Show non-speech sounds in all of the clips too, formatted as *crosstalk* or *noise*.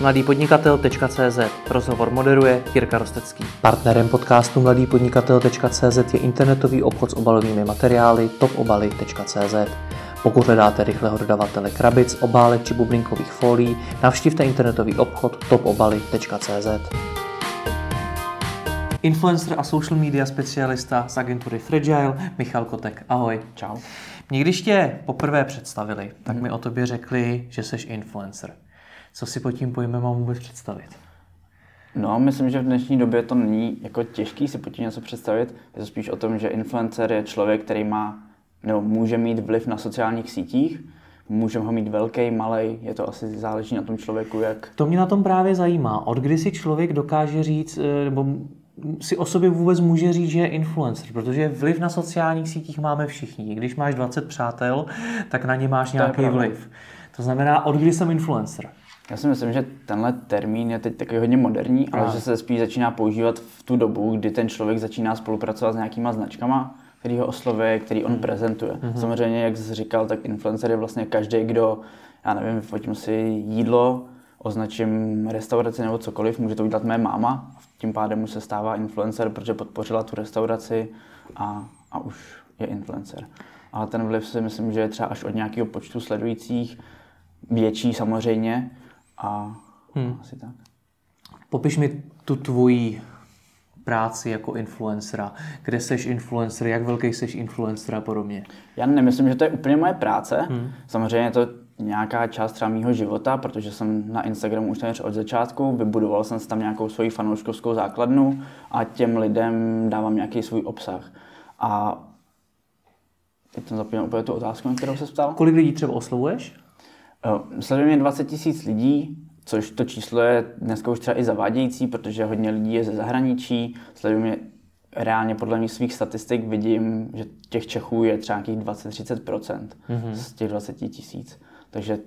mladýpodnikatel.cz Rozhovor moderuje Jirka Rostecký. Partnerem podcastu mladýpodnikatel.cz je internetový obchod s obalovými materiály topobaly.cz. Pokud hledáte rychlého dodavatele krabic, obálek či bublinkových folií, navštivte internetový obchod topobaly.cz. Influencer a social media specialista z agentury Fragile, Michal Kotek. Ahoj. Čau. Mě když tě poprvé představili, tak mi o tobě řekli, že jsi influencer. Co si pod tím pojmem mám vůbec představit? No, myslím, že v dnešní době to není jako těžký si pod tím něco představit. Je to spíš o tom, že influencer je člověk, který má nebo může mít vliv na sociálních sítích, může ho mít velký, malý, je to asi záleží na tom člověku, jak... To mě na tom právě zajímá. Od kdy si člověk dokáže říct, eh, nebo si o sobě vůbec může říct, že je influencer, protože vliv na sociálních sítích máme všichni. Když máš 20 přátel, tak na ně máš nějaký vliv. To znamená, od kdy jsem influencer? Já si myslím, že tenhle termín je teď takový hodně moderní, ale že se spíš začíná používat v tu dobu, kdy ten člověk začíná spolupracovat s nějakýma značkama, který ho oslovuje, který on hmm. prezentuje. Hmm. Samozřejmě, jak jsi říkal, tak influencer je vlastně každý, kdo, já nevím, fotím si jídlo, označím restauraci nebo cokoliv, může to udělat mé máma, tím pádem už se stává influencer, protože podpořila tu restauraci a, a už je influencer. Ale ten vliv si myslím, že je třeba až od nějakého počtu sledujících, větší samozřejmě a hmm. asi tak. Popiš mi tu tvoji práci jako influencera, kde seš influencer, jak velký seš influencer a podobně? Já nemyslím, že to je úplně moje práce. Hmm. Samozřejmě to nějaká část třeba mýho života, protože jsem na Instagramu už téměř od začátku, vybudoval jsem si tam nějakou svoji fanouškovskou základnu a těm lidem dávám nějaký svůj obsah. A teď jsem zapomněl úplně tu otázku, na kterou se ptal. Kolik lidí třeba oslovuješ? Sleduje mě 20 tisíc lidí, což to číslo je dneska už třeba i zavádějící, protože hodně lidí je ze zahraničí, sleduje mě reálně podle mých svých statistik vidím, že těch Čechů je třeba nějakých 20-30% mm-hmm. z těch 20 tisíc. Takže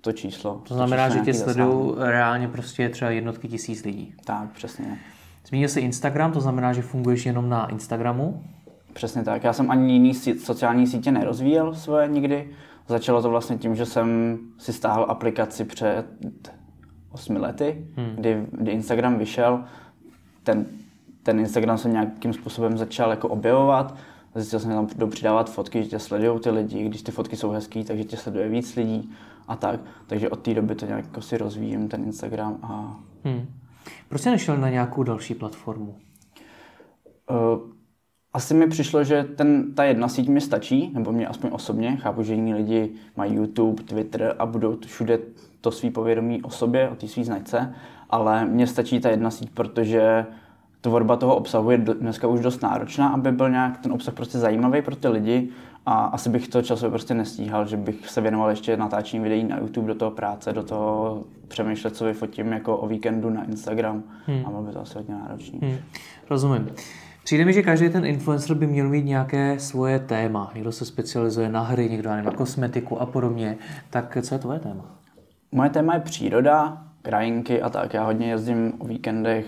to číslo. To znamená, to že tě sledují reálně prostě třeba jednotky tisíc lidí. Tak, přesně. Zmínil jsi Instagram, to znamená, že funguješ jenom na Instagramu? Přesně tak. Já jsem ani jiný sociální sítě nerozvíjel svoje nikdy. Začalo to vlastně tím, že jsem si stáhl aplikaci před osmi lety, hmm. kdy, kdy Instagram vyšel. Ten, ten Instagram se nějakým způsobem začal jako objevovat Zjistil jsem, že tam přidávat fotky, že tě sledují ty lidi, když ty fotky jsou hezký, takže tě sleduje víc lidí a tak. Takže od té doby to nějak jako si rozvíjím, ten Instagram a... Hmm. Proč jsi nešel na nějakou další platformu? Uh, asi mi přišlo, že ten, ta jedna síť mi stačí, nebo mě aspoň osobně. Chápu, že jiní lidi mají YouTube, Twitter a budou všude to svý povědomí o sobě, o té svý značce, ale mně stačí ta jedna síť, protože tvorba toho obsahu je dneska už dost náročná, aby byl nějak ten obsah prostě zajímavý pro ty lidi a asi bych to časově prostě nestíhal, že bych se věnoval ještě natáčení videí na YouTube, do toho práce, do toho přemýšlet, co vyfotím jako o víkendu na Instagram hmm. a bylo by to asi hodně náročný. Hmm. Rozumím. Přijde mi, že každý ten influencer by měl mít nějaké svoje téma. Někdo se specializuje na hry, někdo na kosmetiku a podobně. Tak co je tvoje téma? Moje téma je příroda, krajinky a tak. Já hodně jezdím o víkendech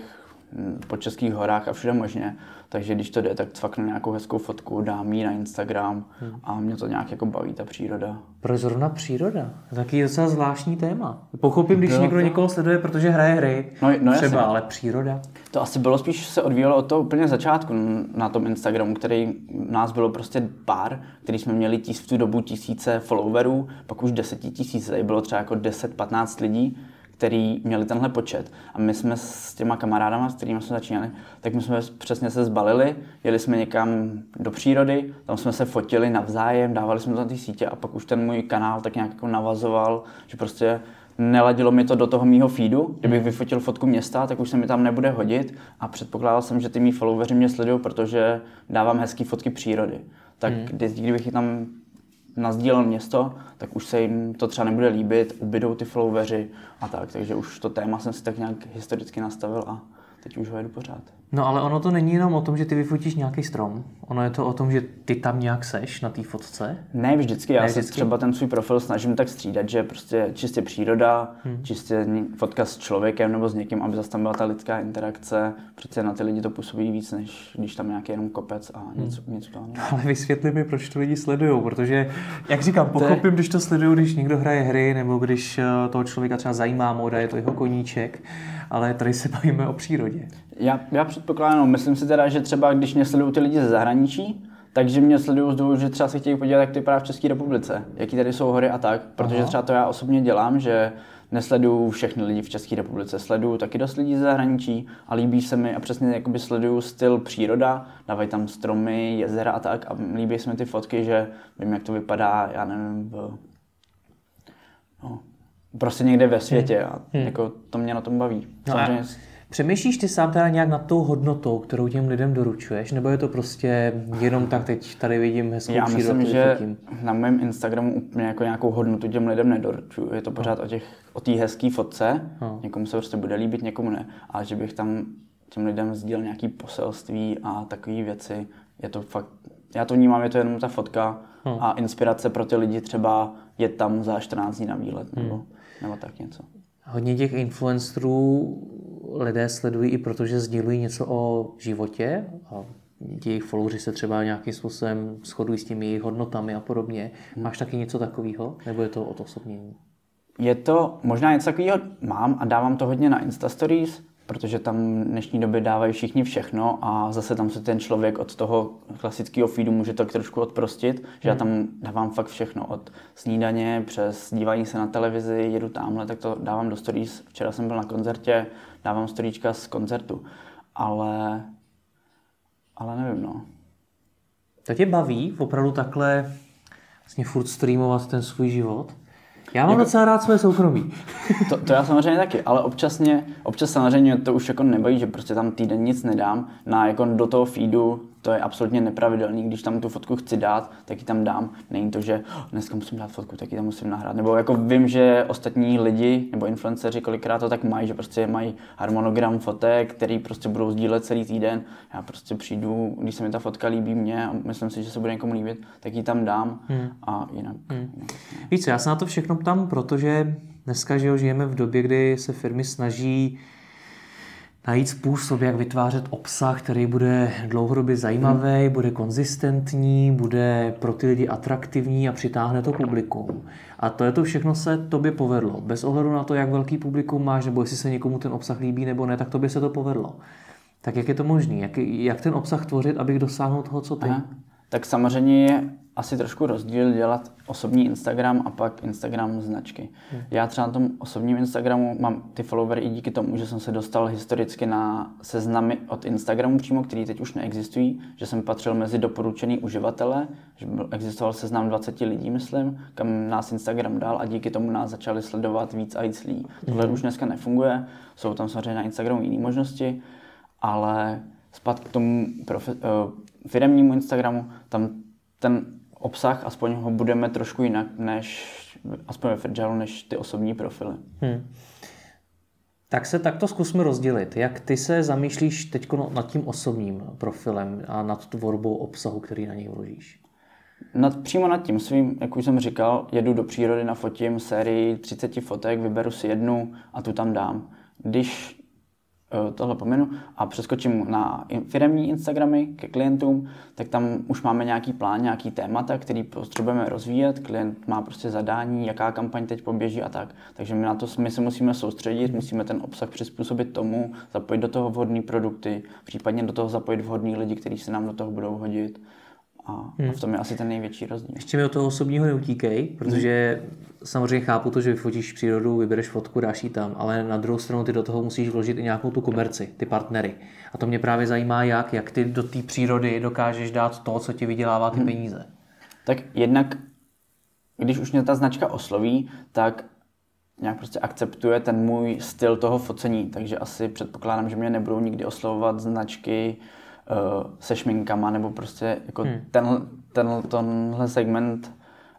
po českých horách a všude možně. Takže když to jde, tak cvaknu nějakou hezkou fotku, dám ji na Instagram hmm. a mě to nějak jako baví, ta příroda. Proč zrovna příroda? Taky docela zvláštní téma. Pochopím, když to, někdo to... někoho sleduje, protože hraje hry, no, no třeba, jasně. ale příroda. To asi bylo spíš se odvíjelo od toho úplně začátku na tom Instagramu, který nás bylo prostě pár, který jsme měli tis, v tu dobu tisíce followerů, pak už desetitisíce, bylo třeba jako 10-15 lidí který měli tenhle počet. A my jsme s těma kamarádama, s kterými jsme začínali, tak my jsme přesně se zbalili, jeli jsme někam do přírody, tam jsme se fotili navzájem, dávali jsme to na ty sítě a pak už ten můj kanál tak nějak jako navazoval, že prostě neladilo mi to do toho mýho feedu. Kdybych vyfotil fotku města, tak už se mi tam nebude hodit a předpokládal jsem, že ty mý followeri mě sledují, protože dávám hezké fotky přírody. Tak hmm. kdybych tam nazdílel město, tak už se jim to třeba nebude líbit, ubydou ty flowveři a tak. Takže už to téma jsem si tak nějak historicky nastavil a teď už ho jedu pořád. No ale ono to není jenom o tom, že ty vyfotíš nějaký strom. Ono je to o tom, že ty tam nějak seš na té fotce. Ne vždycky, já Ne ne se vždycky? třeba ten svůj profil snažím tak střídat, že prostě čistě příroda, hmm. čistě fotka s člověkem nebo s někým, aby zase tam byla ta lidská interakce. Přece na ty lidi to působí víc, než když tam nějaký jenom kopec a něco, hmm. něco tam. Ale vysvětli mi, proč to lidi sledují, protože, jak říkám, pochopím, když to sledují, když někdo hraje hry, nebo když eh, toho člověka třeba zajímá moda, je to jeho koníček, ale tady se bavíme o přírodě. Já, já předpokládám, no, myslím si teda, že třeba když mě sledují ty lidi ze zahraničí, takže mě sledují z důvodu, že třeba se chtějí podívat, jak to vypadá v České republice, jaký tady jsou hory a tak, protože Aha. třeba to já osobně dělám, že nesleduju všechny lidi v České republice, sleduju taky dost lidí ze zahraničí a líbí se mi a přesně jakoby sleduju styl příroda, dávají tam stromy, jezera a tak a líbí se mi ty fotky, že vím, jak to vypadá, já nevím, v, no, prostě někde ve světě a jako to mě na tom baví. No Samozřejmě Přemýšlíš ty sám teda nějak nad tou hodnotou, kterou těm lidem doručuješ, nebo je to prostě jenom tak teď tady vidím hezkou Já přírodu, myslím, že fotím? na mém Instagramu úplně jako nějakou hodnotu těm lidem nedoručuju. Je to pořád o těch, o té hezké fotce. No. Někomu se prostě bude líbit, někomu ne. Ale že bych tam těm lidem sdílel nějaký poselství a takové věci, je to fakt, já to vnímám, je to jenom ta fotka No. a inspirace pro ty lidi třeba je tam za 14 dní na výlet nebo, nebo tak něco. Hodně těch influencerů lidé sledují i proto, že sdílují něco o životě a ti jejich followři se třeba nějakým způsobem shodují s těmi jejich hodnotami a podobně. Máš taky něco takového? Nebo je to o to osobnění? Je to, možná něco takového mám a dávám to hodně na Insta Stories, protože tam v dnešní době dávají všichni všechno a zase tam se ten člověk od toho klasického feedu může tak trošku odprostit, že já tam dávám fakt všechno, od snídaně přes dívání se na televizi, jedu tamhle, tak to dávám do stories. Včera jsem byl na koncertě, dávám storíčka z koncertu, ale, ale nevím, no. To tě baví opravdu takhle vlastně furt streamovat ten svůj život? Já mám docela rád své soukromí. *laughs* To, to já samozřejmě taky, ale občas, mě, občas samozřejmě to už jako nebaví, že prostě tam týden nic nedám. Na, jako do toho feedu to je absolutně nepravidelný, když tam tu fotku chci dát, tak ji tam dám. Není to, že "Oh, dneska musím dát fotku, tak ji tam musím nahrát. Nebo jako vím, že ostatní lidi nebo influenceři kolikrát to tak mají, že prostě mají harmonogram fotek, který prostě budou sdílet celý týden. Já prostě přijdu, když se mi ta fotka líbí mně a myslím si, že se bude někomu líbit, tak ji tam dám a jinak. jinak Víš co, já se na to všechno ptám, protože dneska že jo, žijeme v době, kdy se firmy snaží najít způsob, jak vytvářet obsah, který bude dlouhodobě zajímavý, bude konzistentní, bude pro ty lidi atraktivní a přitáhne to publikum. A to je to všechno se tobě povedlo. Bez ohledu na to, jak velký publikum máš, nebo jestli se někomu ten obsah líbí nebo ne, tak tobě se to povedlo. Tak jak je to možné? Jak, jak ten obsah tvořit, abych dosáhnul toho, co ty? Aha. Tak samozřejmě je asi trošku rozdíl dělat osobní Instagram a pak Instagram značky. Hmm. Já třeba na tom osobním Instagramu mám ty followery i díky tomu, že jsem se dostal historicky na seznamy od Instagramu přímo, který teď už neexistují, že jsem patřil mezi doporučený uživatele, že byl, existoval seznam 20 lidí, myslím, kam nás Instagram dal a díky tomu nás začali sledovat víc a víc lidí. Tohle už dneska nefunguje, jsou tam samozřejmě na Instagramu jiné možnosti, ale zpátky k tomu profe, uh, firemnímu Instagramu, tam ten obsah, aspoň ho budeme trošku jinak, než aspoň ve Fragile, než ty osobní profily. Hmm. Tak se takto zkusme rozdělit. Jak ty se zamýšlíš teď nad tím osobním profilem a nad tvorbou obsahu, který na něj vložíš? Nad, přímo nad tím svým, jak už jsem říkal, jedu do přírody, nafotím sérii 30 fotek, vyberu si jednu a tu tam dám. Když tohle pominu a přeskočím na firemní Instagramy ke klientům, tak tam už máme nějaký plán, nějaký témata, který potřebujeme rozvíjet. Klient má prostě zadání, jaká kampaň teď poběží a tak. Takže my na to my se musíme soustředit, musíme ten obsah přizpůsobit tomu, zapojit do toho vhodné produkty, případně do toho zapojit vhodný lidi, kteří se nám do toho budou hodit. A, a v tom je asi ten největší rozdíl. Ještě mi od toho osobního neutíkej, protože samozřejmě chápu to, že vyfotíš přírodu, vybereš fotku, dáš ji tam, ale na druhou stranu ty do toho musíš vložit i nějakou tu komerci, ty partnery. A to mě právě zajímá, jak, jak ty do té přírody dokážeš dát to, co ti vydělává ty peníze. Tak jednak, když už mě ta značka osloví, tak nějak prostě akceptuje ten můj styl toho focení, takže asi předpokládám, že mě nebudou nikdy oslovovat značky se šminkama nebo prostě jako hmm. ten, ten, tenhle segment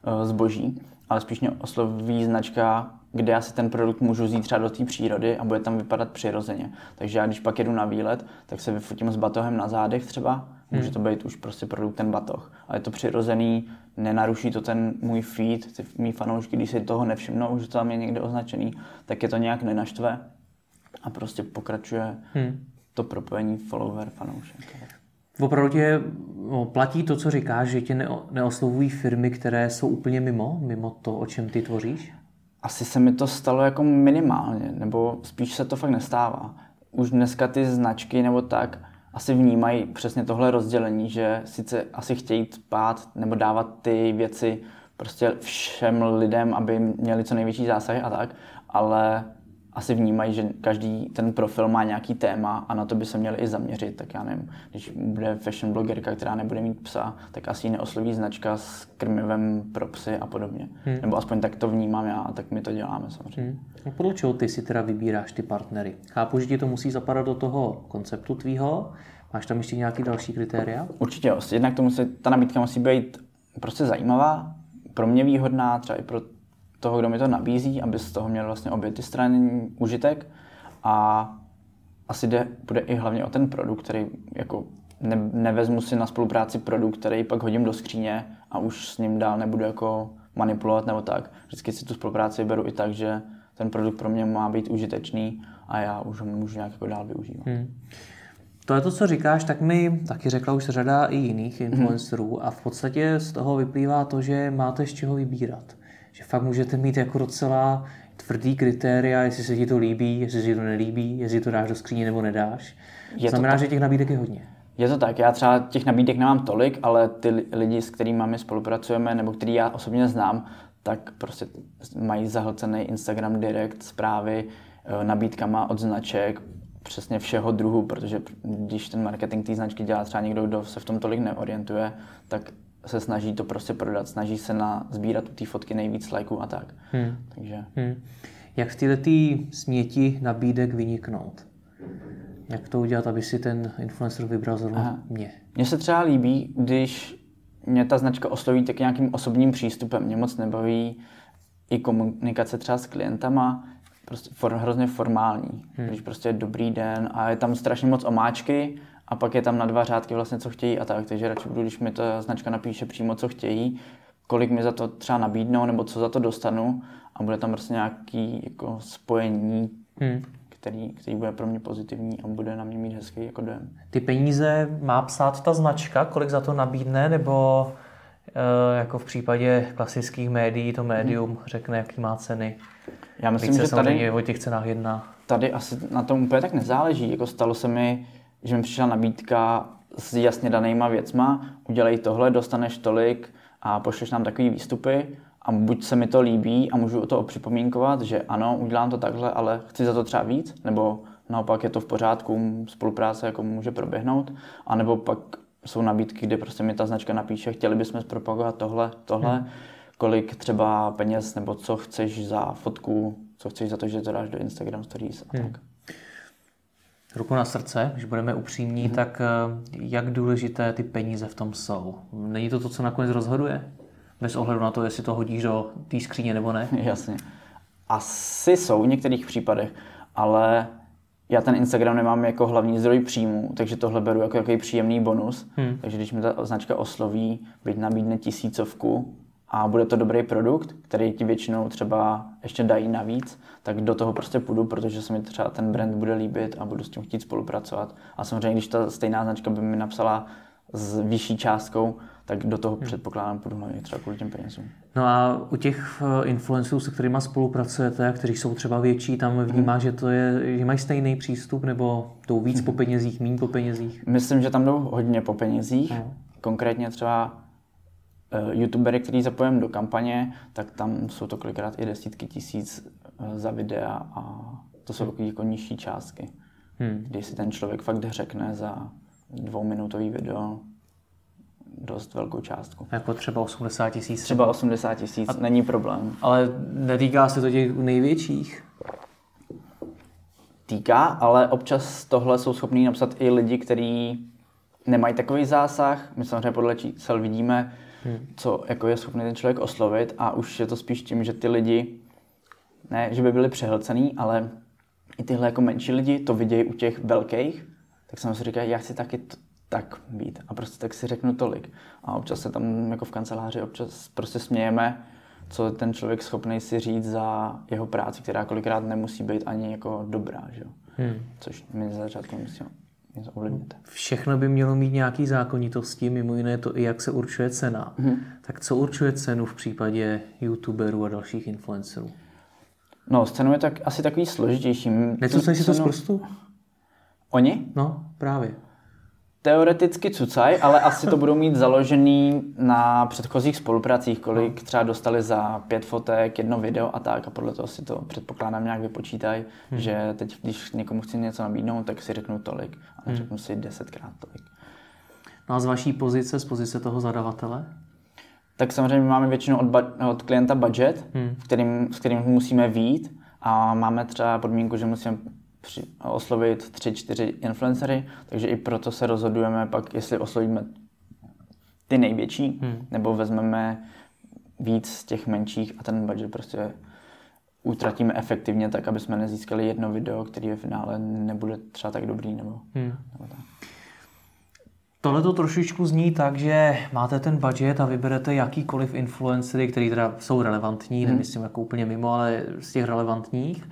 uh, zboží, ale spíš mě osloví značka kde já si ten produkt můžu vzít třeba do té přírody a bude tam vypadat přirozeně. Takže já když pak jedu na výlet, tak se vyfotím s batohem na zádech třeba, může hmm. to být už prostě produkt ten batoh. Ale je to přirozený, nenaruší to ten můj feed, ty mý fanoušky, když si toho nevšimnou, že to tam je někde označený, tak je to nějak nenaštve a prostě pokračuje hmm. To propojení follower fanoušek. Opravdu tě no, platí to, co říkáš, že tě neoslovují firmy, které jsou úplně mimo, mimo to, o čem ty tvoříš? Asi se mi to stalo jako minimálně, nebo spíš se to fakt nestává. Už dneska ty značky nebo tak asi vnímají přesně tohle rozdělení, že sice asi chtějí pát nebo dávat ty věci prostě všem lidem, aby měli co největší zásahy a tak, ale asi vnímají, že každý ten profil má nějaký téma a na to by se měli i zaměřit. Tak já nevím, když bude fashion blogerka, která nebude mít psa, tak asi neosloví značka s krmivem pro psy a podobně. Hmm. Nebo aspoň tak to vnímám já a tak my to děláme samozřejmě. Hmm. No podle čeho ty si teda vybíráš ty partnery? Chápu, že ti to musí zapadat do toho konceptu tvýho. Máš tam ještě nějaký další kritéria? Určitě. Jednak to musí, ta nabídka musí být prostě zajímavá, pro mě výhodná, třeba i pro toho, kdo mi to nabízí, aby z toho měl vlastně obě ty strany užitek. A asi jde, bude i hlavně o ten produkt, který jako ne, nevezmu si na spolupráci produkt, který pak hodím do skříně a už s ním dál nebudu jako manipulovat nebo tak. Vždycky si tu spolupráci beru i tak, že ten produkt pro mě má být užitečný a já už ho můžu nějak jako dál využívat. Hmm. To je to, co říkáš, tak mi taky řekla už řada i jiných influencerů hmm. a v podstatě z toho vyplývá to, že máte z čeho vybírat že fakt můžete mít jako docela tvrdý kritéria, jestli se ti to líbí, jestli se ti to nelíbí, jestli to dáš do skříně nebo nedáš. Je to znamená, to že těch nabídek je hodně. Je to tak, já třeba těch nabídek nemám tolik, ale ty lidi, s kterými my spolupracujeme, nebo který já osobně znám, tak prostě mají zahlcený Instagram direct zprávy eh, nabídkama od značek, přesně všeho druhu, protože když ten marketing té značky dělá třeba někdo, kdo se v tom tolik neorientuje, tak se snaží to prostě prodat, snaží se na sbírat u té fotky nejvíc lajků a tak. Hmm. Takže... Hmm. Jak v této směti nabídek vyniknout? Jak to udělat, aby si ten influencer vybral zrovna mě? Mně se třeba líbí, když mě ta značka osloví tak nějakým osobním přístupem. Mě moc nebaví i komunikace třeba s klientama, prostě for, hrozně formální. Hmm. Když prostě je dobrý den a je tam strašně moc omáčky a pak je tam na dva řádky vlastně, co chtějí a tak. Takže radši budu, když mi ta značka napíše přímo, co chtějí, kolik mi za to třeba nabídnou, nebo co za to dostanu a bude tam prostě nějaký jako spojení, hmm. který, který bude pro mě pozitivní a bude na mě mít hezký jako dojem. Ty peníze má psát ta značka, kolik za to nabídne, nebo e, jako v případě klasických médií to médium hmm. řekne, jaký má ceny? Já myslím, Více že tady o těch cenách jedna. Tady asi na tom úplně tak nezáleží. Jako stalo se mi, že mi přišla nabídka s jasně danýma věcma, udělej tohle, dostaneš tolik a pošleš nám takový výstupy a buď se mi to líbí a můžu to opřipomínkovat, že ano, udělám to takhle, ale chci za to třeba víc, nebo naopak je to v pořádku, spolupráce jako může proběhnout, anebo pak jsou nabídky, kde prostě mi ta značka napíše, chtěli bychom zpropagovat tohle, tohle, hmm. kolik třeba peněz nebo co chceš za fotku, co chceš za to, že to dáš do Instagram Stories a hmm. tak. Ruku na srdce, když budeme upřímní, mm-hmm. tak eh, jak důležité ty peníze v tom jsou? Není to to, co nakonec rozhoduje? Bez ohledu na to, jestli to hodíš do té skříně nebo ne? *laughs* Jasně. Asi jsou v některých případech, ale já ten Instagram nemám jako hlavní zdroj příjmu, takže tohle beru jako jaký příjemný bonus. Hmm. Takže když mi ta značka osloví, byť nabídne tisícovku, a bude to dobrý produkt, který ti většinou třeba ještě dají navíc, tak do toho prostě půjdu, protože se mi třeba ten brand bude líbit a budu s tím chtít spolupracovat. A samozřejmě, když ta stejná značka by mi napsala s vyšší částkou, tak do toho hmm. předpokládám půjdu hlavně třeba kvůli těm penězům. No a u těch eh, influencerů, se kterými spolupracujete, kteří jsou třeba větší, tam vnímá, hmm. že to je, že mají stejný přístup, nebo jdou víc hmm. po penězích, méně po penězích? Myslím, že tam jdou hodně po penězích. Hmm. Konkrétně třeba youtubery, který zapojím do kampaně, tak tam jsou to kolikrát i desítky tisíc eh, za videa a to jsou takové jako nižší částky. Hmm. Kdy si ten člověk fakt řekne za dvouminutový video dost velkou částku. Jako třeba 80 tisíc? Třeba 80 tisíc, a... není problém. Ale netýká se to těch největších? Týká, ale občas tohle jsou schopní napsat i lidi, kteří nemají takový zásah. My samozřejmě podle čísel vidíme, hmm. Co jako je schopný ten člověk oslovit a už je to spíš tím, že ty lidi ne, že by byli přehlcený, ale i tyhle jako menší lidi to vidějí u těch velkých, tak jsem si říkal, já chci taky t- tak být. A prostě tak si řeknu tolik. A občas se tam jako v kanceláři občas prostě smějeme, co ten člověk schopný si říct za jeho práci, která kolikrát nemusí být ani jako dobrá, že? Hmm. Což mi za začátku musíme něco ovlivnit. Všechno by mělo mít nějaký zákonitosti, mimo jiné to i jak se určuje cena. Hmm. Tak co určuje cenu v případě youtuberů a dalších influencerů? No, s cenou je tak asi takový složitější. Necucají si to z prstu? Oni? No, právě. Teoreticky cucaj, ale asi to budou mít založený na předchozích spolupracích, kolik třeba dostali za pět fotek, jedno video a tak a podle toho si to předpokládám nějak vypočítají, hmm. že teď, když někomu chci něco nabídnout, tak si řeknu tolik a neřeknu hmm. si desetkrát tolik. No a z vaší pozice, z pozice toho zadavatele? Tak samozřejmě máme většinou od, ba- od klienta budget, hmm. kterým, s kterým musíme vít a máme třeba podmínku, že musíme oslovit tři, čtyři influencery, takže i proto se rozhodujeme pak, jestli oslovíme ty největší, hmm. nebo vezmeme víc z těch menších a ten budget prostě utratíme efektivně tak, aby jsme nezískali jedno video, který ve finále nebude třeba tak dobrý nebo, hmm. nebo tak. Tohle to trošičku zní tak, že máte ten budget a vyberete jakýkoliv influencery, který teda jsou relevantní, hmm. nemyslím jako úplně mimo, ale z těch relevantních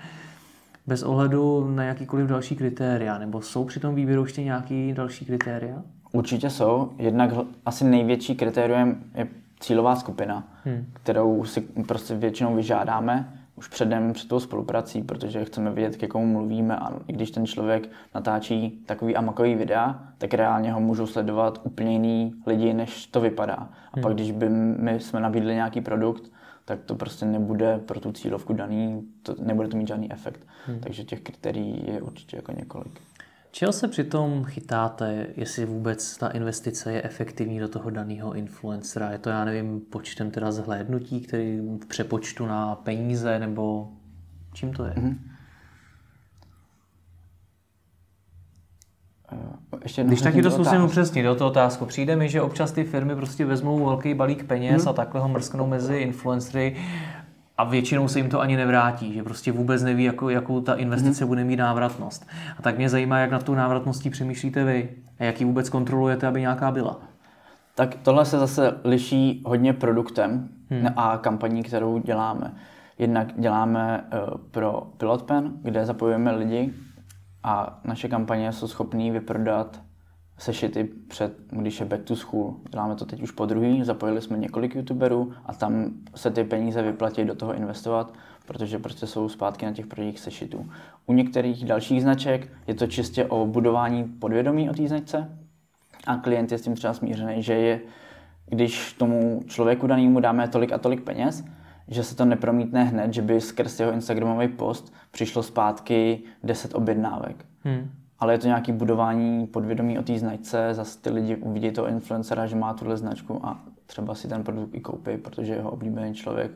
bez ohledu na jakýkoliv další kritéria? Nebo jsou při tom výběru ještě nějaký další kritéria? Určitě jsou. Jednak asi největší kritérium je cílová skupina, hmm. kterou si prostě většinou vyžádáme už předem před tou spoluprací, protože chceme vědět, k komu mluvíme a i když ten člověk natáčí takový amakový videa, tak reálně ho můžou sledovat úplně jiný lidi, než to vypadá. A hmm. pak, když by my jsme nabídli nějaký produkt, tak to prostě nebude pro tu cílovku daný, to, nebude to mít žádný efekt. Hmm. Takže těch kritérií je určitě jako několik. Čeho se přitom chytáte, jestli vůbec ta investice je efektivní do toho daného influencera? Je to, já nevím, počtem teda zhlédnutí, který v přepočtu na peníze, nebo čím to je? Mm-hmm. Ještě Když taky to zkusím upřesnit, do toho otázku. Přijde mi, že občas ty firmy prostě vezmou velký balík peněz hmm. a takhle ho mrsknou mezi influencery a většinou se jim to ani nevrátí, že prostě vůbec neví, jakou, jakou ta investice hmm. bude mít návratnost. A tak mě zajímá, jak na tu návratností přemýšlíte vy a jak ji vůbec kontrolujete, aby nějaká byla. Tak tohle se zase liší hodně produktem hmm. a kampaní, kterou děláme. Jednak děláme uh, pro PilotPen, kde zapojujeme lidi, a naše kampaně jsou schopné vyprodat sešity před, když je back to school. Děláme to teď už po druhý, zapojili jsme několik youtuberů a tam se ty peníze vyplatí do toho investovat, protože prostě jsou zpátky na těch prodejích sešitů. U některých dalších značek je to čistě o budování podvědomí o té značce a klient je s tím třeba smířený, že je, když tomu člověku danému dáme tolik a tolik peněz, že se to nepromítne hned, že by skrz jeho Instagramový post přišlo zpátky 10 objednávek. Hmm. Ale je to nějaké budování podvědomí o té značce, zase ty lidi uvidí toho influencera, že má tuhle značku a třeba si ten produkt i koupí, protože jeho oblíbený člověk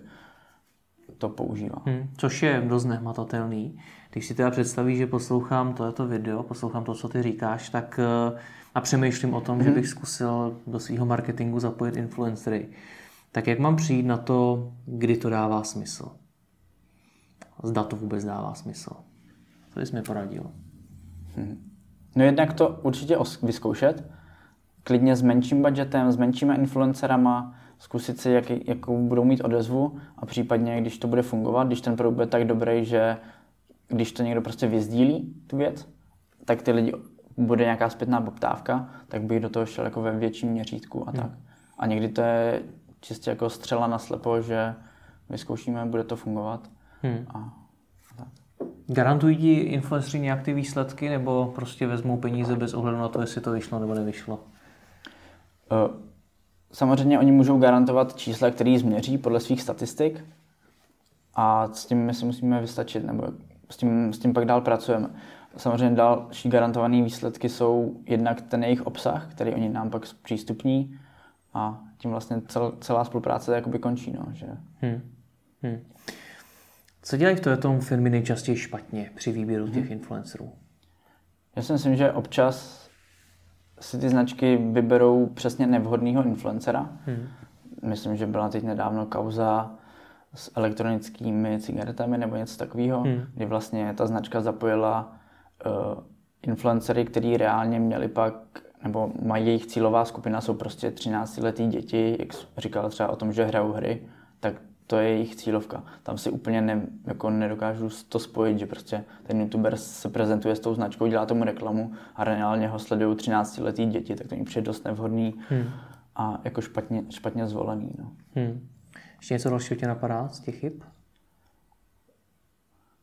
to používá. Hmm, což je dost nehmatatelný. Když si teda představíš, že poslouchám tohleto video, poslouchám to, co ty říkáš, tak eh, a přemýšlím o tom, hmm. že bych zkusil do svého marketingu zapojit influencery tak jak mám přijít na to, kdy to dává smysl? Zda to vůbec dává smysl. Co bys mi poradil? Hmm. No jednak to určitě vyzkoušet, klidně s menším budgetem, s menšími influencerama, zkusit si, jak, jakou budou mít odezvu a případně, když to bude fungovat, když ten produkt bude tak dobrý, že když to někdo prostě vyzdílí, tu věc, tak ty lidi, bude nějaká zpětná poptávka, tak bych do toho šel jako ve větším měřítku a hmm. tak. A někdy to je čistě jako střela na slepo, že vyzkoušíme, bude to fungovat. Hmm. A, tak. Garantují ti influenceri nějak ty výsledky, nebo prostě vezmou peníze bez ohledu na to, jestli to vyšlo nebo nevyšlo? Uh, samozřejmě oni můžou garantovat čísla, které změří podle svých statistik a s tím my si musíme vystačit, nebo s tím, s tím pak dál pracujeme. Samozřejmě další garantované výsledky jsou jednak ten jejich obsah, který oni nám pak přístupní a tím vlastně cel, celá spolupráce jakoby končí. No, že... Hmm. Hmm. Co dělají v tom firmy nejčastěji špatně při výběru těch hmm. influencerů? Já si myslím, že občas si ty značky vyberou přesně nevhodného influencera. Hmm. Myslím, že byla teď nedávno kauza s elektronickými cigaretami nebo něco takového, hmm. kdy vlastně ta značka zapojila uh, influencery, který reálně měli pak, nebo mají jejich cílová skupina, jsou prostě 13-letý děti, jak říkal třeba o tom, že hrajou hry, tak to je jejich cílovka. Tam si úplně ne, jako nedokážu to spojit, že prostě ten youtuber se prezentuje s tou značkou, dělá tomu reklamu a reálně ho sledují 13 letý děti, tak to mi přijde dost nevhodný hmm. a jako špatně, špatně zvolený. No. Hmm. Ještě něco dalšího tě napadá z těch chyb?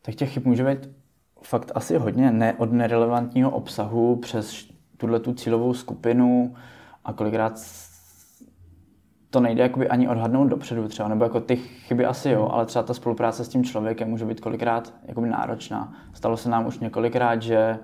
Tak těch chyb může být fakt asi hodně, ne od nerelevantního obsahu přes tuhle tu cílovou skupinu a kolikrát to nejde jakoby ani odhadnout dopředu třeba, nebo jako ty chyby asi jo, ale třeba ta spolupráce s tím člověkem může být kolikrát jakoby náročná. Stalo se nám už několikrát, že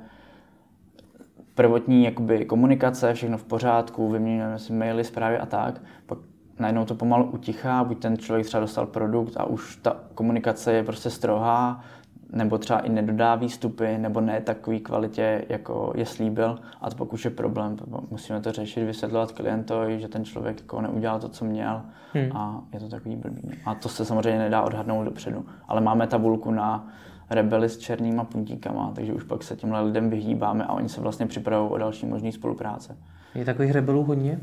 prvotní jakoby komunikace, všechno v pořádku, vyměňujeme si maily, zprávy a tak, pak najednou to pomalu utichá, buď ten člověk třeba dostal produkt a už ta komunikace je prostě strohá, nebo třeba i nedodá výstupy, nebo ne takový kvalitě, jako je slíbil. A to pokud už je problém, musíme to řešit, vysvětlovat klientovi, že ten člověk jako neudělal to, co měl hmm. a je to takový blbý. A to se samozřejmě nedá odhadnout dopředu. Ale máme tabulku na rebely s černýma puntíkama, takže už pak se těmhle lidem vyhýbáme a oni se vlastně připravují o další možný spolupráce. Je takových rebelů hodně?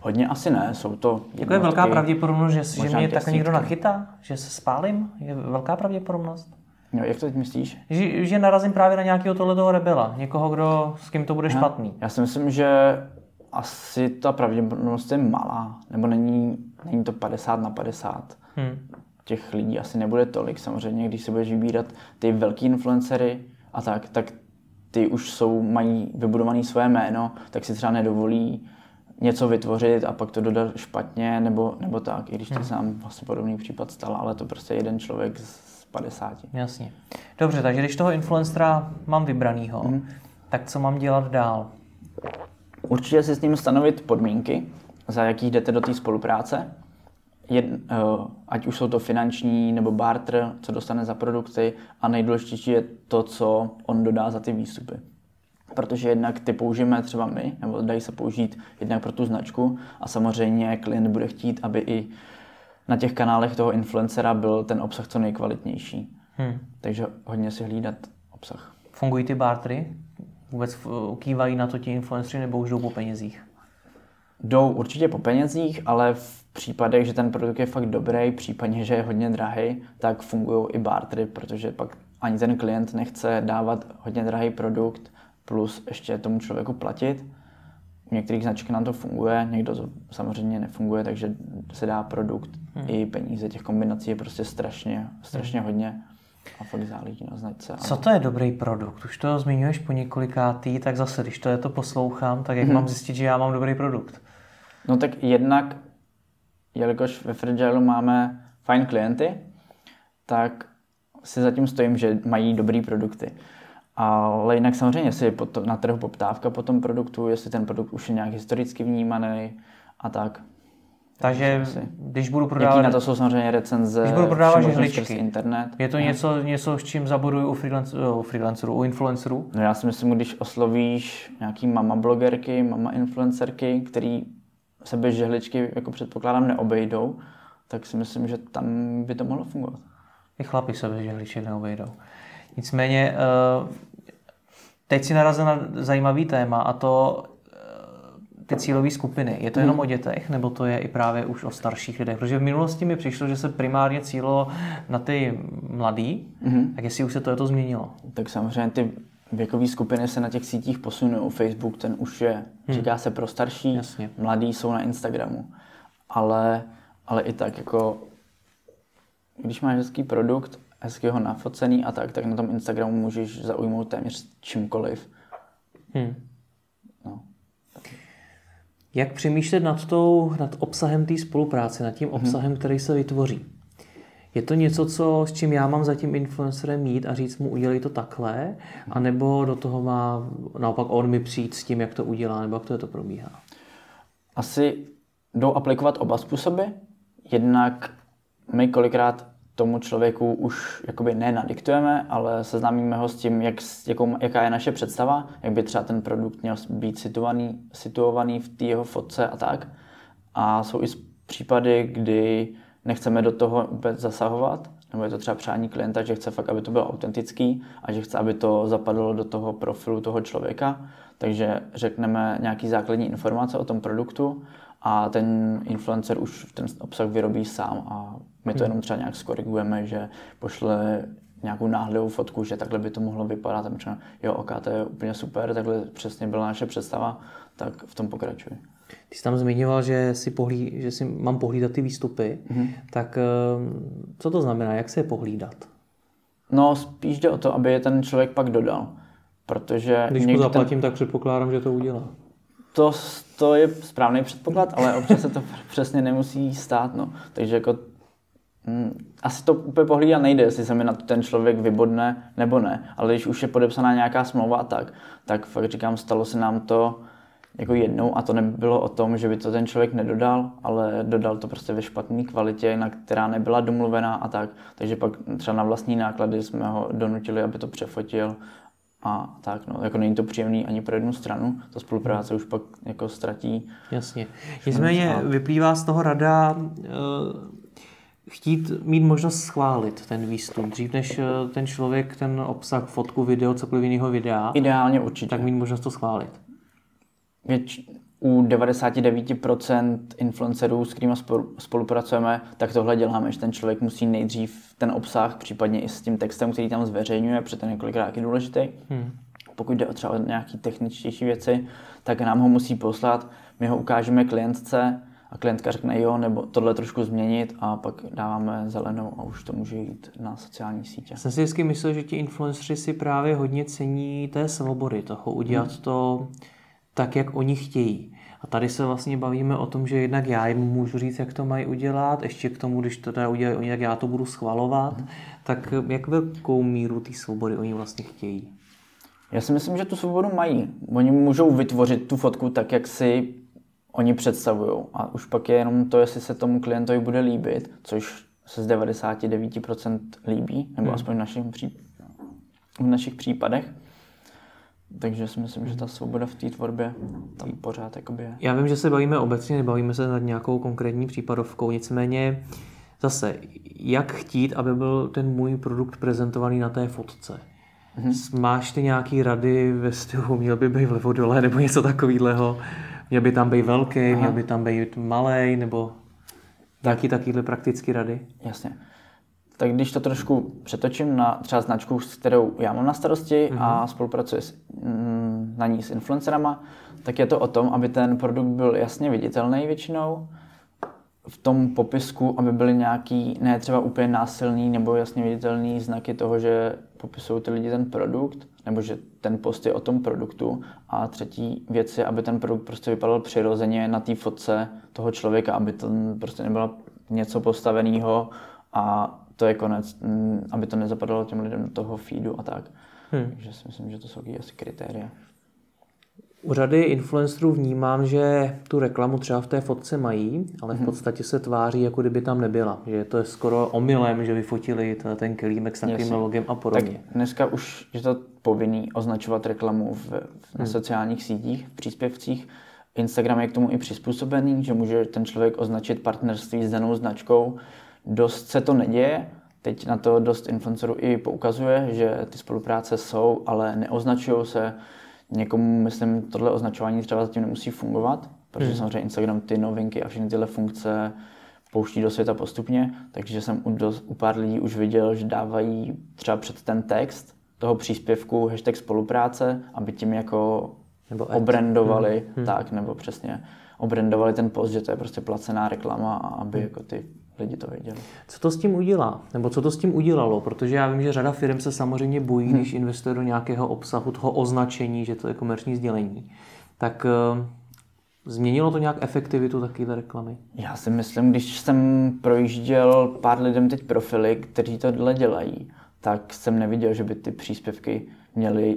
Hodně asi ne, jsou to... Jako je velká pravděpodobnost, že, že mě tak někdo nachytá, že se spálím? Je velká pravděpodobnost? Jo, jak to teď myslíš? Že, že narazím právě na nějakého tohoto rebela, někoho, kdo, s kým to bude Aha. špatný. Já si myslím, že asi ta pravděpodobnost je malá, nebo není, není to 50 na 50. Hmm. Těch lidí asi nebude tolik. Samozřejmě, když si budeš vybírat ty velký influencery a tak, tak ty už jsou, mají vybudované své jméno, tak si třeba nedovolí něco vytvořit a pak to dodat špatně, nebo, nebo tak, i když to hmm. se nám vlastně podobný případ stal, ale to prostě jeden člověk z 50. Jasně. Dobře, takže když toho influencera mám vybranýho, mm. tak co mám dělat dál? Určitě si s ním stanovit podmínky, za jakých jdete do té spolupráce. Jed, uh, ať už jsou to finanční nebo barter, co dostane za produkty a nejdůležitější je to, co on dodá za ty výstupy. Protože jednak ty použijeme třeba my, nebo dají se použít jednak pro tu značku a samozřejmě klient bude chtít, aby i na těch kanálech toho influencera byl ten obsah co nejkvalitnější. Hmm. Takže hodně si hlídat obsah. Fungují ty bartery? Vůbec kývají na to ti influenceri nebo už jdou po penězích? Jdou určitě po penězích, ale v případech, že ten produkt je fakt dobrý, případně, že je hodně drahý, tak fungují i bartery, protože pak ani ten klient nechce dávat hodně drahý produkt plus ještě tomu člověku platit u některých značek nám to funguje, někdo to samozřejmě nefunguje, takže se dá produkt hmm. i peníze. Těch kombinací je prostě strašně, strašně hmm. hodně a fakt záleží na značce. Co to je dobrý produkt? Už to zmiňuješ po několikátý, tak zase, když to je to poslouchám, tak jak hmm. mám zjistit, že já mám dobrý produkt? No tak jednak, jelikož ve Fragilu máme fajn klienty, tak si zatím stojím, že mají dobrý produkty. Ale jinak samozřejmě, jestli je na trhu poptávka po tom produktu, jestli ten produkt už je nějak historicky vnímaný a tak. Takže když budu prodávat... Jaký na to jsou samozřejmě recenze, když budu prodávat žehličky, internet. Je to něco, něco, s čím zabuduju u, freelancerů, u freelancerů, u influencerů? No já si myslím, když oslovíš nějaký mama blogerky, mama influencerky, který se bez žehličky, jako předpokládám, neobejdou, tak si myslím, že tam by to mohlo fungovat. I chlapi se bez žehliček neobejdou. Nicméně eh, teď si narazil na zajímavý téma a to eh, ty cílové skupiny. Je to jenom hmm. o dětech, nebo to je i právě už o starších lidech? Protože v minulosti mi přišlo, že se primárně cílo na ty mladý, hmm. tak jestli už se to, je to změnilo? Tak samozřejmě ty věkové skupiny se na těch sítích posunují. Facebook ten už je, hmm. říká se pro starší, Jasně. mladí jsou na Instagramu. Ale, ale i tak, jako když máš hezký produkt hezky ho nafocený a tak, tak na tom Instagramu můžeš zaujmout téměř čímkoliv. Hmm. No. Jak přemýšlet nad, tou, nad obsahem té spolupráce, nad tím mhm. obsahem, hmm. který se vytvoří? Je to něco, co, s čím já mám za tím influencerem mít a říct mu, udělej to takhle, anebo do toho má naopak on mi přijít s tím, jak to udělá, nebo jak to, je to probíhá? Asi jdou aplikovat oba způsoby. Jednak my kolikrát tomu člověku už jakoby ne nadiktujeme, ale seznámíme ho s tím, jak, jakou, jaká je naše představa, jak by třeba ten produkt měl být situovaný, situovaný v té jeho fotce a tak. A jsou i případy, kdy nechceme do toho vůbec zasahovat, nebo je to třeba přání klienta, že chce fakt, aby to bylo autentický a že chce, aby to zapadlo do toho profilu toho člověka. Takže řekneme nějaký základní informace o tom produktu a ten influencer už ten obsah vyrobí sám a my to hmm. jenom třeba nějak skorigujeme, že pošle nějakou náhledovou fotku, že takhle by to mohlo vypadat. A třeba, jo, ok, to je úplně super, takhle přesně byla naše představa, tak v tom pokračuji. Ty jsi tam zmiňoval, že si, pohlí, že si mám pohlídat ty výstupy, mm-hmm. tak ehm, co to znamená, jak se je pohlídat? No spíš jde o to, aby je ten člověk pak dodal. Protože Když mu zaplatím, ten... tak předpokládám, že to udělá. To, to je správný předpoklad, ale občas se to *laughs* přesně nemusí stát. No. Takže jako Hmm, asi to úplně pohlídat nejde, jestli se mi na to ten člověk vybodne nebo ne, ale když už je podepsaná nějaká smlouva a tak, tak fakt říkám, stalo se nám to jako jednou a to nebylo o tom, že by to ten člověk nedodal, ale dodal to prostě ve špatné kvalitě, na která nebyla domluvená a tak. Takže pak třeba na vlastní náklady jsme ho donutili, aby to přefotil a tak, no, jako není to příjemný ani pro jednu stranu, ta spolupráce už pak jako ztratí. Jasně. Nicméně vyplývá z toho rada uh chtít mít možnost schválit ten výstup, dřív než eh, ten člověk ten obsah, fotku, video, cokoliv jiného vydá. Ideálně určitě. Tak mít možnost to schválit. Věč, u 99% influencerů, s kterými spolupracujeme, tak tohle děláme, že ten člověk musí nejdřív ten obsah, případně i s tím textem, který tam zveřejňuje, protože ten je několikrát důležitý. Hmm. Pokud jde o třeba o nějaké techničtější věci, tak nám ho musí poslat, my ho ukážeme klientce, a klientka řekne jo, nebo tohle trošku změnit a pak dáváme zelenou a už to může jít na sociální sítě. Jsem si vždycky myslel, že ti influenceri si právě hodně cení té svobody, toho udělat hmm. to tak, jak oni chtějí. A tady se vlastně bavíme o tom, že jednak já jim můžu říct, jak to mají udělat, ještě k tomu, když to teda udělají oni, jak já to budu schvalovat, hmm. tak jak velkou míru té svobody oni vlastně chtějí? Já si myslím, že tu svobodu mají. Oni můžou vytvořit tu fotku tak, jak si oni představují. A už pak je jenom to, jestli se tomu klientovi bude líbit, což se z 99% líbí, nebo hmm. aspoň v našich, pří, v našich případech. Takže si myslím, že ta svoboda v té tvorbě tam pořád jakoby je. Já vím, že se bavíme obecně, nebavíme se nad nějakou konkrétní případovkou, nicméně zase, jak chtít, aby byl ten můj produkt prezentovaný na té fotce? Mm-hmm. Máš ty nějaký rady ve stylu, měl by být vlevo dole nebo něco takového? Měl by tam být velký, Aha. měl by tam být malý, nebo taky takovýhle praktické rady? Jasně. Tak když to trošku přetočím na třeba značku, s kterou já mám na starosti mm-hmm. a mhm. spolupracuji s, mm, na ní s influencerama, tak je to o tom, aby ten produkt byl jasně viditelný většinou, v tom popisku, aby byly nějaký, ne třeba úplně násilný nebo jasně viditelný znaky toho, že popisují ty lidi ten produkt, nebo že ten post je o tom produktu. A třetí věc je, aby ten produkt prostě vypadal přirozeně na té fotce toho člověka, aby to prostě nebylo něco postaveného a to je konec, mm, aby to nezapadalo těm lidem do toho feedu a tak. Hmm. Takže si myslím, že to jsou asi kritéria. U řady influencerů vnímám, že tu reklamu třeba v té fotce mají, ale v mhm. podstatě se tváří, jako kdyby tam nebyla. Že to je skoro omylem, že vyfotili ten kelímek s takovým logem a podobně. Tak dneska už je to povinný označovat reklamu v, na hmm. sociálních sítích, v příspěvcích. Instagram je k tomu i přizpůsobený, že může ten člověk označit partnerství s danou značkou. Dost se to neděje, teď na to dost influencerů i poukazuje, že ty spolupráce jsou, ale neoznačují se Někomu, myslím, tohle označování třeba zatím nemusí fungovat, protože hmm. samozřejmě Instagram ty novinky a všechny tyhle funkce pouští do světa postupně, takže jsem u, do, u pár lidí už viděl, že dávají třeba před ten text toho příspěvku hashtag spolupráce, aby tím jako nebo obrandovali, hmm. hmm. tak, nebo přesně obrandovali ten post, že to je prostě placená reklama a aby hmm. jako ty lidi to věděli. Co to s tím udělá? Nebo co to s tím udělalo? Protože já vím, že řada firm se samozřejmě bojí, hmm. když investuje do nějakého obsahu, toho označení, že to je komerční sdělení. Tak uh, změnilo to nějak efektivitu takovéhle reklamy? Já si myslím, když jsem projížděl pár lidem teď profily, kteří tohle dělají, tak jsem neviděl, že by ty příspěvky měly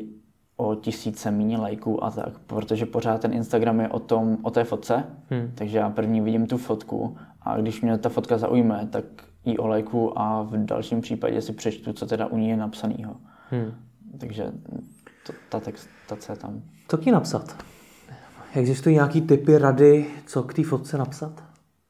o tisíce méně lajků a tak, protože pořád ten Instagram je o, tom, o té fotce, hmm. takže já první vidím tu fotku a když mě ta fotka zaujme, tak ji o lajku a v dalším případě si přečtu, co teda u ní je napsanýho. Hmm. Takže to, ta textace tam. Co ti napsat? Existují nějaký typy rady, co k té fotce napsat?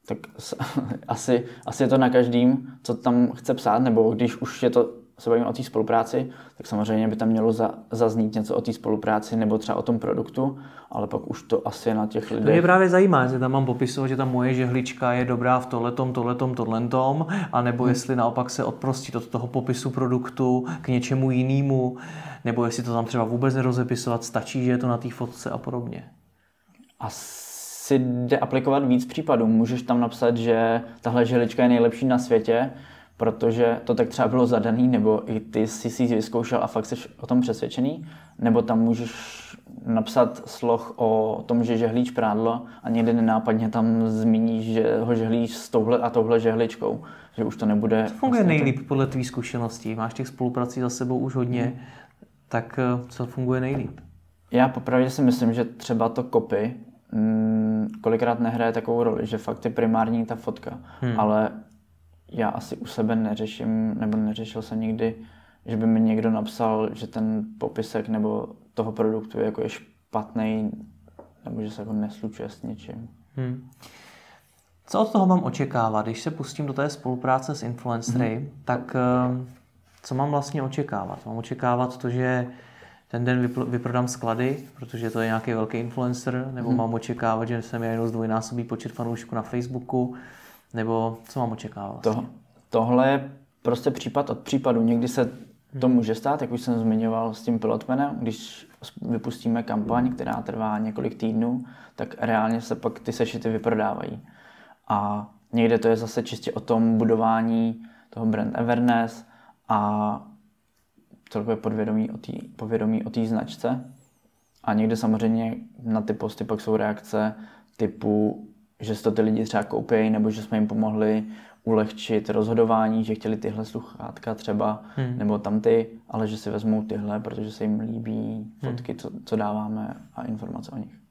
Tak *laughs* asi, asi je to na každým, co tam chce psát, nebo když už je to se bavíme o té spolupráci, tak samozřejmě by tam mělo za, zaznít něco o té spolupráci nebo třeba o tom produktu, ale pak už to asi je na těch lidech. To mě právě zajímá, že tam mám popisovat, že ta moje žehlička je dobrá v tohletom, tohletom, tohletom, anebo hmm. jestli naopak se odprostit od toho popisu produktu k něčemu jinému, nebo jestli to tam třeba vůbec nerozepisovat, stačí, že je to na té fotce a podobně. Asi jde aplikovat víc případů. Můžeš tam napsat, že tahle žehlička je nejlepší na světě, protože to tak třeba bylo zadaný, nebo i ty jsi si vyzkoušel a fakt jsi o tom přesvědčený, nebo tam můžeš napsat sloh o tom, že žehlíš prádlo a někde nenápadně tam zmíníš, že ho žehlíš s touhle a touhle žehličkou, že už to nebude... Co funguje vlastně nejlíp to... podle tvých zkušeností? Máš těch spoluprací za sebou už hodně, hmm. tak eh, co funguje nejlíp? Já popravdě si myslím, že třeba to kopy mm, kolikrát nehraje takovou roli, že fakt je primární ta fotka, hmm. ale já asi u sebe neřeším, nebo neřešil jsem nikdy, že by mi někdo napsal, že ten popisek nebo toho produktu je jako je špatný, nebo že se jako neslučuje s něčím. Hmm. Co od toho mám očekávat? Když se pustím do té spolupráce s influencery, hmm. tak eh, co mám vlastně očekávat? Mám očekávat to, že ten den vyprodám sklady, protože to je nějaký velký influencer, nebo hmm. mám očekávat, že se mi jenom zdvojnásobí počet fanoušků na Facebooku, nebo co mám očekávat? To, tohle je prostě případ od případu. Někdy se to hmm. může stát, jak už jsem zmiňoval s tím pilotmenem, když vypustíme kampaň, která trvá několik týdnů, tak reálně se pak ty sešity vyprodávají. A někde to je zase čistě o tom budování toho brand awareness a celkově podvědomí o té povědomí o té značce. A někde samozřejmě na ty posty pak jsou reakce typu že si to ty lidi třeba koupí, nebo že jsme jim pomohli ulehčit rozhodování, že chtěli tyhle sluchátka třeba, hmm. nebo tam ty, ale že si vezmou tyhle, protože se jim líbí fotky, hmm. co, co dáváme a informace o nich.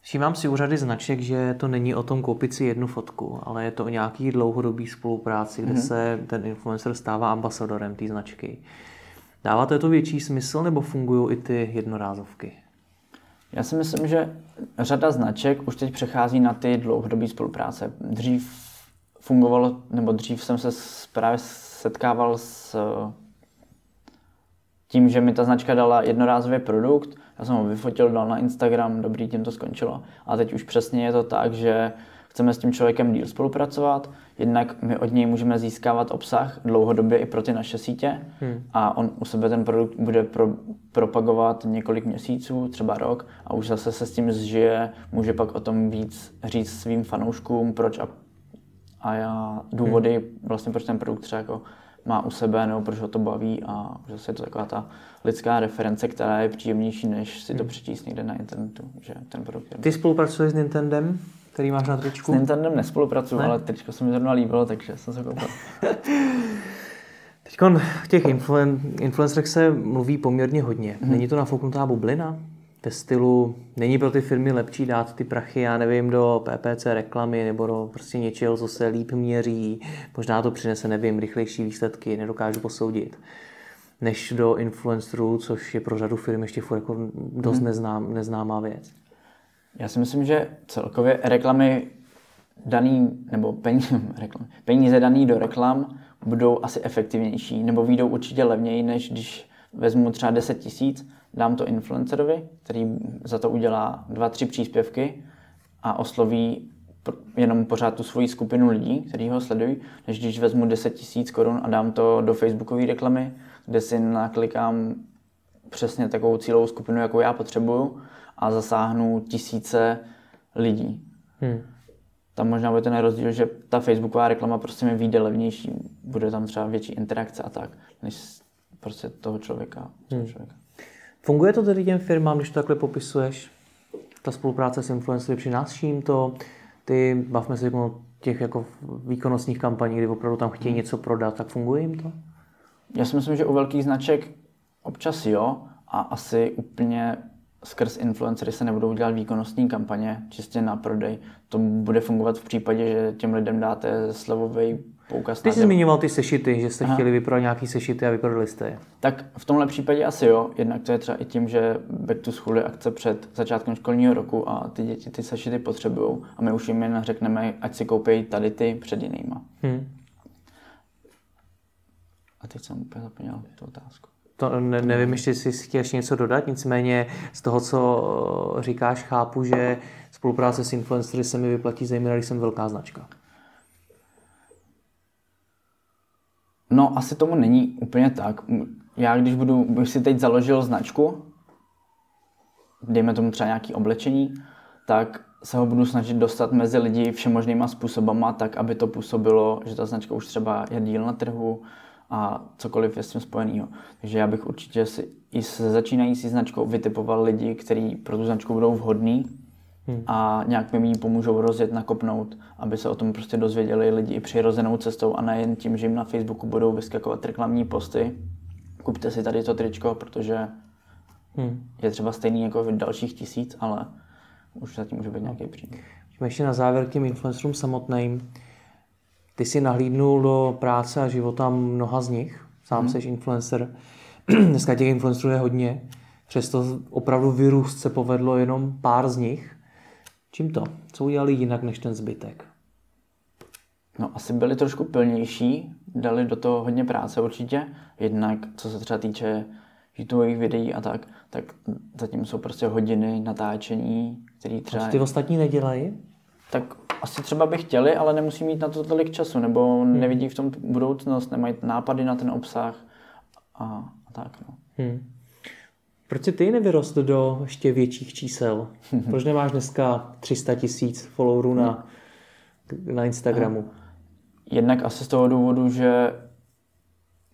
Všímám si u řady značek, že to není o tom koupit si jednu fotku, ale je to o nějaký dlouhodobý spolupráci, kde hmm. se ten influencer stává ambasadorem té značky. Dává to větší smysl nebo fungují i ty jednorázovky? Já si myslím, že řada značek už teď přechází na ty dlouhodobé spolupráce. Dřív fungovalo, nebo dřív jsem se právě setkával s tím, že mi ta značka dala jednorázový produkt, já jsem ho vyfotil, dal na Instagram, dobrý, tím to skončilo. A teď už přesně je to tak, že chceme s tím člověkem díl spolupracovat, jednak my od něj můžeme získávat obsah dlouhodobě i pro ty naše sítě hmm. a on u sebe ten produkt bude pro, propagovat několik měsíců, třeba rok a už zase se s tím zžije, může pak o tom víc říct svým fanouškům, proč a, a já důvody hmm. vlastně, proč ten produkt třeba jako má u sebe, nebo proč ho to baví a zase je to taková ta lidská reference, která je příjemnější, než si to hmm. přečíst někde na internetu, že ten produkt je... Ty spolupracuješ s Nintendem? Který máš na tričku? S Nintendem nespolupracuju, ne? ale tričko se mi zrovna líbilo, takže jsem se koupil. *laughs* Teď v těch influen, influencerech se mluví poměrně hodně. Hmm. Není to nafouknutá bublina? Ve stylu, není pro ty firmy lepší dát ty prachy, já nevím, do PPC reklamy nebo do prostě něčeho, co se líp měří, možná to přinese, nevím, rychlejší výsledky, nedokážu posoudit, než do influencerů, což je pro řadu firm ještě jako dost hmm. neznám, neznámá věc. Já si myslím, že celkově reklamy daný, nebo peníze, *laughs* reklam, peníze daný do reklam budou asi efektivnější, nebo výjdou určitě levněji, než když vezmu třeba 10 tisíc, dám to influencerovi, který za to udělá dva, tři příspěvky a osloví jenom pořád tu svoji skupinu lidí, kteří ho sledují, než když vezmu 10 tisíc korun a dám to do facebookové reklamy, kde si naklikám přesně takovou cílovou skupinu, jakou já potřebuju a zasáhnu tisíce lidí. Hmm. Tam možná bude ten rozdíl, že ta facebooková reklama prostě mi vyjde levnější, bude tam třeba větší interakce a tak, než prostě toho člověka. Hmm. člověka. Funguje to tedy těm firmám, když to takhle popisuješ? Ta spolupráce s influencery přináší jim to? Ty, bavme se o těch jako výkonnostních kampaní, kdy opravdu tam chtějí hmm. něco prodat, tak funguje jim to? Já si myslím, že u velkých značek občas jo a asi úplně skrz influencery se nebudou dělat výkonnostní kampaně čistě na prodej. To bude fungovat v případě, že těm lidem dáte slevový poukaz Ty jsi zmiňoval ty sešity, že jste Aha. chtěli vyprodat nějaký sešity a vyprodali jste je. Tak v tomhle případě asi jo. Jednak to je třeba i tím, že Back to School je akce před začátkem školního roku a ty děti ty sešity potřebují a my už jim jen řekneme, ať si koupí tady ty před jinýma. Hm. A teď jsem úplně zapomněl tu otázku. To ne, nevím, ještě si chtěl ještě něco dodat, nicméně z toho, co eh, říkáš, chápu, že spolupráce s influencery se mi vyplatí, zejména když jsem velká značka. No, asi tomu není úplně tak. Já když budu, bych si teď založil značku, dejme tomu třeba nějaké oblečení, tak se ho budu snažit dostat mezi lidi všemožnýma způsobama, tak aby to působilo, že ta značka už třeba je díl na trhu a cokoliv je s tím spojenýho. Takže já bych určitě si i se začínající značkou vytipoval lidi, kteří pro tu značku budou vhodní a nějak mi ji pomůžou rozjet, nakopnout, aby se o tom prostě dozvěděli lidi i přirozenou cestou a nejen tím, že jim na Facebooku budou vyskakovat reklamní posty. Kupte si tady to tričko, protože Hm. je třeba stejný jako v dalších tisíc, ale už zatím může být nějaký. Pojďme ještě na závěr k těm influencerům samotným. Ty jsi nahlídnul do práce a života mnoha z nich. Sám hmm. jsi influencer. *clears throat* Dneska těch influencerů je hodně. Přesto opravdu vyrůst se povedlo jenom pár z nich. Čím to? Co udělali jinak než ten zbytek? No, asi byli trošku pilnější, dali do toho hodně práce určitě. Jednak, co se třeba týče YouTubeových videí a tak, tak zatím jsou prostě hodiny natáčení, který třeba... Co ty ostatní nedělají? Tak asi třeba by chtěli, ale nemusí mít na to tolik času, nebo Hmm. nevidí v tom budoucnost, nemají nápady na ten obsah a, a tak. No. Hmm. Proč jsi ty nevyrostl do ještě větších čísel? *laughs* Proč nemáš dneska 300 tisíc followerů na, na Instagramu? Jednak asi z toho důvodu, že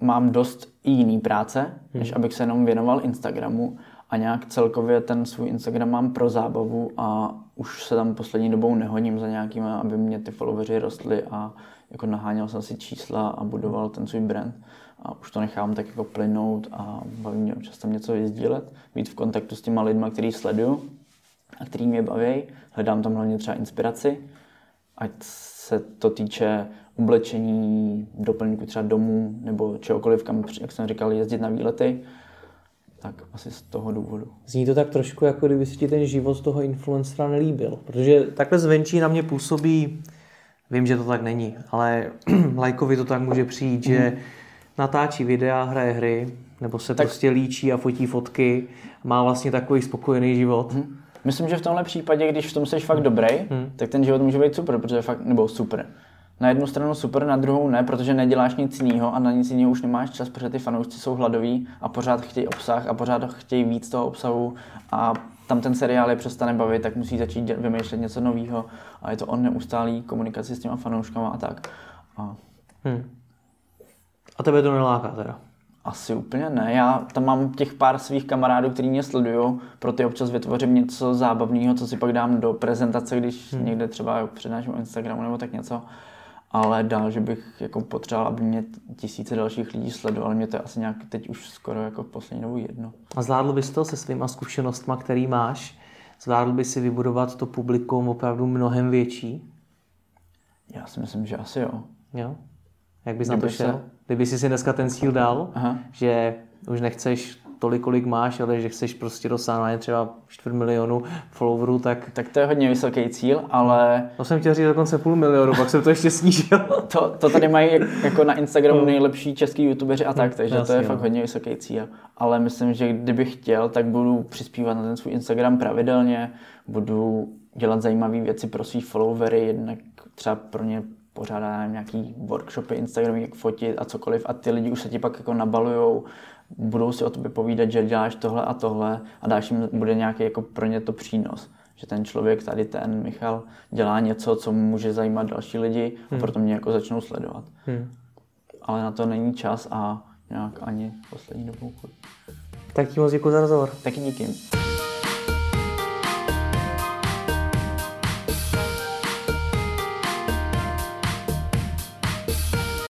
mám dost i jiný práce, než abych se jenom věnoval Instagramu a nějak celkově ten svůj Instagram mám pro zábavu a už se tam poslední dobou nehoním za nějakými, aby mě ty followeri rostly a jako naháněl jsem si čísla a budoval ten svůj brand a už to nechám tak jako plynout a baví mě občas tam něco vyzdílet, být v kontaktu s těma lidma, který sleduju a který mě baví. Hledám tam hlavně třeba inspiraci, ať se to týče oblečení, doplňku třeba domů nebo čehokoliv, kam, jak jsem říkal, jezdit na výlety, tak asi z toho důvodu. Zní to tak trošku, jako kdyby se ti ten život toho influencera nelíbil. Protože takhle zvenčí na mě působí, vím, že to tak není, ale *clears throat* lajkovi to tak může přijít, že natáčí videa, hraje hry, nebo se tak... prostě líčí a fotí fotky, má vlastně takový spokojený život. Myslím, že v tomhle případě, když v tom jsi fakt dobrý, tak ten život může být super, protože fakt, nebo super. Na jednu stranu super, na druhou ne, protože neděláš nic jiného a na nic jiného už nemáš čas, protože ty fanoušci jsou hladoví a pořád chtějí obsah a pořád chtějí víc toho obsahu a tam ten seriál je přestane bavit, tak musí začít vymýšlet něco nového a je to o neustálý komunikaci s těma fanouškama a tak. A Hm. A tebe to neláká teda. asi úplně ne. Já tam mám těch pár svých kamarádů, kteří mě sledují, pro ty občas vytvořím něco zábavného, co si pak dám do prezentace, když hmm. někde třeba přednáším o Instagramu nebo tak něco. Ale dál, že bych jako potřeboval, aby mě tisíce dalších lidí sledovali, mě to je asi nějak teď už skoro jako v poslední dobu jedno. A zvládl bys to se svýma zkušenostma, který máš? Zvládl bys si vybudovat to publikum opravdu mnohem větší? Já si myslím, že asi jo. Jo? Jak bys na to Kdyby se- šel? Kdyby jsi si dneska ten cíl dal, Aha. že už nechceš tolik, kolik máš, ale že chceš prostě dosáhnout třeba čtvrt milionu followerů, tak Tak to je hodně vysoký cíl, ale to jsem chtěl říct dokonce půl milionu, pak jsem to ještě snížil. *laughs* to, to tady mají jako na Instagramu nejlepší český youtubeři a tak, takže to jasně, je no. fakt hodně vysoký cíl. Ale myslím, že kdybych chtěl, tak budu přispívat na ten svůj Instagram pravidelně, budu dělat zajímavé věci pro svý followery, jednak třeba pro ně pořádá nějaký workshopy Instagram, jak fotit a cokoliv a ty lidi už se ti pak jako nabalujou, budou si o tobě povídat, že děláš tohle a tohle a dáš jim bude nějaký jako pro ně to přínos. Že ten člověk, tady ten Michal, dělá něco, co může zajímat další lidi a proto mě jako začnou sledovat. Hmm. Ale na to není čas a nějak ani poslední dobou. Tak ti moc děkuji za rozhovor. Taky díky.